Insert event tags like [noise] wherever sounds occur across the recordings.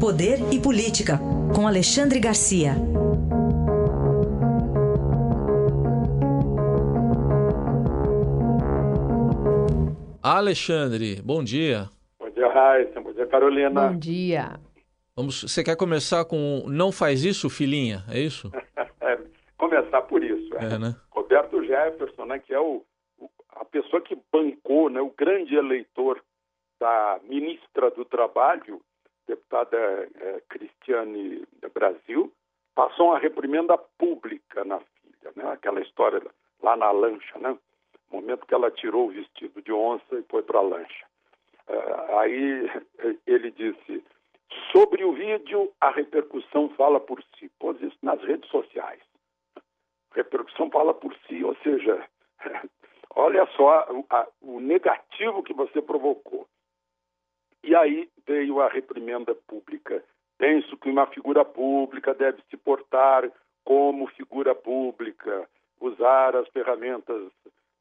Poder e Política, com Alexandre Garcia. Alexandre, bom dia. Bom dia, Raíssa. Bom dia, Carolina. Bom dia. Vamos, você quer começar com Não Faz Isso, Filhinha? É isso? [laughs] é, começar por isso. É. É, né? Roberto Jefferson, né, que é o, o, a pessoa que bancou, né, o grande eleitor da ministra do Trabalho, deputada é, Cristiane Brasil, passou uma reprimenda pública na filha, né? aquela história lá na lancha, né? momento que ela tirou o vestido de onça e foi para a lancha. Uh, aí ele disse: sobre o vídeo, a repercussão fala por si. Pôs isso nas redes sociais. A repercussão fala por si, ou seja, [laughs] olha só a, o negativo que você provocou. E aí veio a reprimenda pública. Penso que uma figura pública deve se portar como figura pública, usar as ferramentas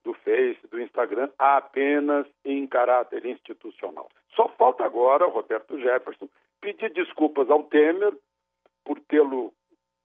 do Face, do Instagram, apenas em caráter institucional. Só falta agora Roberto Jefferson pedir desculpas ao Temer por tê-lo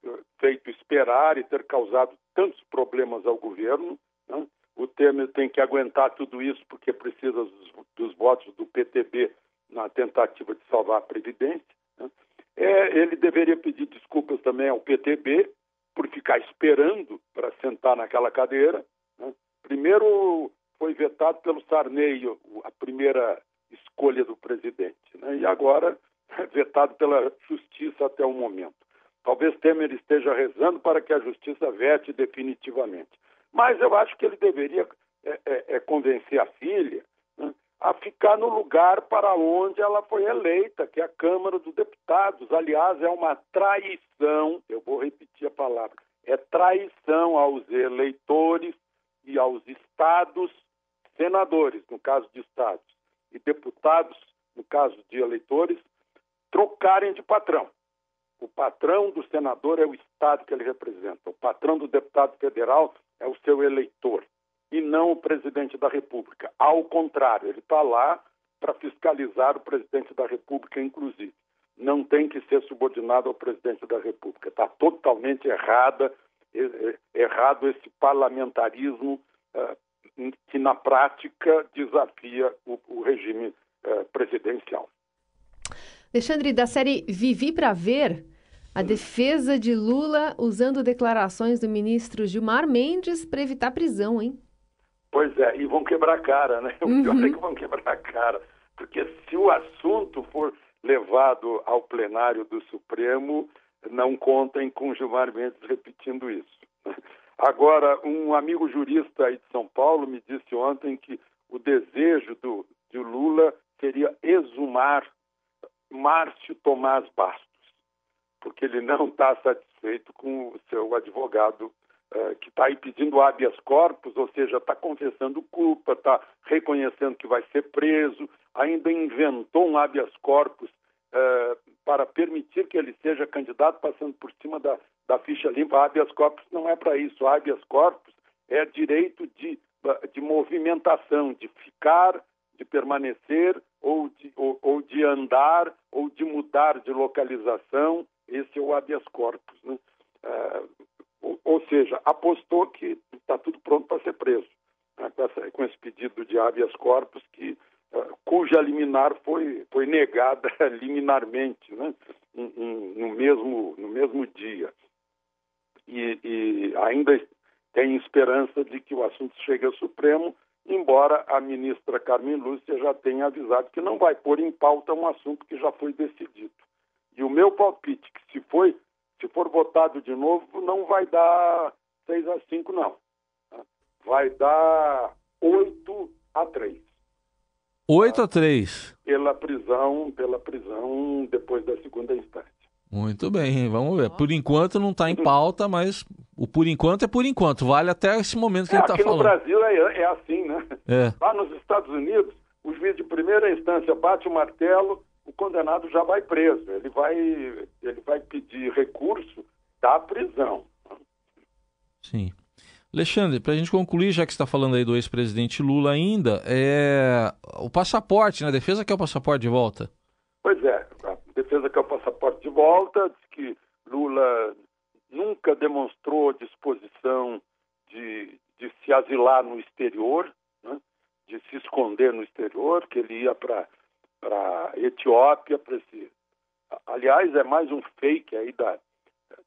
eh, feito esperar e ter causado tantos problemas ao governo. Né? O Temer tem que aguentar tudo isso porque precisa dos, dos votos do PTB na tentativa de salvar a Previdência. Né? É, ele deveria pedir desculpas também ao PTB por ficar esperando para sentar naquela cadeira. Né? Primeiro foi vetado pelo Sarney, a primeira escolha do presidente, né? e agora é vetado pela justiça até o momento. Talvez Temer esteja rezando para que a justiça vete definitivamente. Mas eu acho que ele deveria é, é, é convencer a filha né, a ficar no lugar para onde ela foi eleita, que é a Câmara dos Deputados. Aliás, é uma traição, eu vou repetir a palavra, é traição aos eleitores e aos estados, senadores, no caso de estados, e deputados, no caso de eleitores, trocarem de patrão. O patrão do senador é o estado que ele representa, o patrão do deputado federal é o seu eleitor e não o presidente da República. Ao contrário, ele está lá para fiscalizar o presidente da República, inclusive. Não tem que ser subordinado ao presidente da República. Está totalmente errada, errado esse parlamentarismo uh, que, na prática, desafia o, regime uh, presidencial. Alexandre, da série Vivi para Ver, a defesa de Lula usando declarações do ministro Gilmar Mendes para evitar prisão, hein? Pois é, e vão quebrar a cara, né? [laughs] O pior é que vão quebrar a cara. Porque se o assunto for levado ao plenário do Supremo, não contem com Gilmar Mendes repetindo isso. [laughs] Agora, um amigo jurista aí de São Paulo me disse ontem que o desejo do, de Lula seria exumar Márcio Tomás Bastos, porque ele não está satisfeito com o seu advogado que está aí pedindo habeas corpus, ou seja, está confessando culpa, está reconhecendo que vai ser preso, ainda inventou um habeas corpus uh, para permitir que ele seja candidato, passando por cima da, da ficha limpa. Habeas corpus não é para isso. Habeas corpus é direito de, de movimentação, de ficar, de permanecer ou de, ou, ou de andar ou de mudar de localização. Esse é o habeas corpus. Né? Uh, ou, ou, seja, apostou que está tudo pronto para ser preso, né? com, essa, com, esse pedido de habeas corpus que uh, cuja liminar foi, foi negada [laughs] liminarmente né? no, mesmo, no mesmo dia. E, e ainda tem esperança de que o assunto chegue ao Supremo embora a ministra Carmen Lúcia já tenha avisado que não vai pôr em pauta um assunto que já foi decidido. E o meu palpite, que se, foi, se for votado de novo, não vai dar 6 a 5, não. Vai dar 8 a 3. 8 a 3? Pela prisão, pela prisão depois da segunda instância. Muito bem, vamos ver. Por enquanto não está em pauta, mas o por enquanto é por enquanto. Vale até esse momento que é, ele está falando. Aqui no Brasil é, é assim, né? É. Lá nos Estados Unidos, o juiz de primeira instância bate o martelo, o condenado já vai preso. Ele vai, ele vai pedir recurso da prisão. Sim. Alexandre, para a gente concluir, já que está falando aí do ex-presidente Lula ainda, é o passaporte, né? A defesa quer o passaporte de volta. Pois é, defesa quer o passaporte de volta, diz que Lula nunca demonstrou disposição de, de se asilar no exterior, né? de se esconder no exterior, que ele ia para a Etiópia, para esse. Aliás, é mais um fake aí da,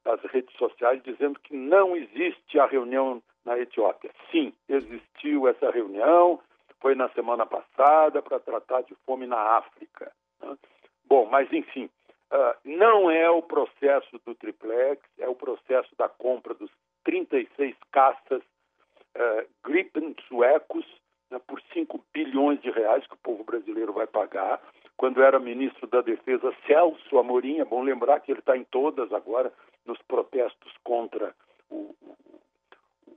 das redes sociais dizendo que não existe a reunião na Etiópia. Sim, existiu essa reunião, foi na semana passada para tratar de fome na África. Né? Bom, mas enfim, uh, não é o processo do triplex, é o processo da compra dos 36 caças uh, Gripen suecos né, por 5 bilhões de reais que o povo brasileiro vai pagar. Quando era ministro da Defesa, Celso Amorim, é bom lembrar que ele está em todas agora, nos protestos contra o,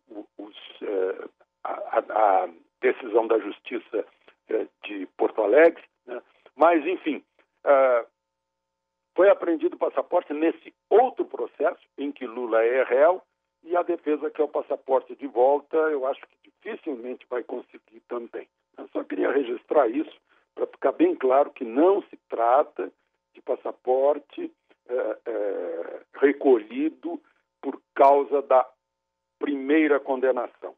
o, os, uh, a, a, decisão da Justiça uh, de Porto Alegre. Né? Mas, enfim, uh, foi apreendido o passaporte nesse outro processo em que Lula é réu e a defesa quer o passaporte de volta, eu acho que dificilmente vai conseguir também. Eu só queria registrar isso para ficar bem claro que não se trata de passaporte é, é, recolhido por causa da primeira condenação,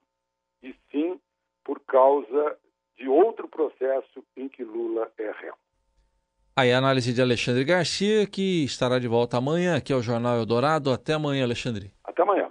e sim por causa de outro processo em que Lula é réu. Aí a análise de Alexandre Garcia, que estará de volta amanhã, aqui é o Jornal Eldorado. Até amanhã, Alexandre. Até amanhã.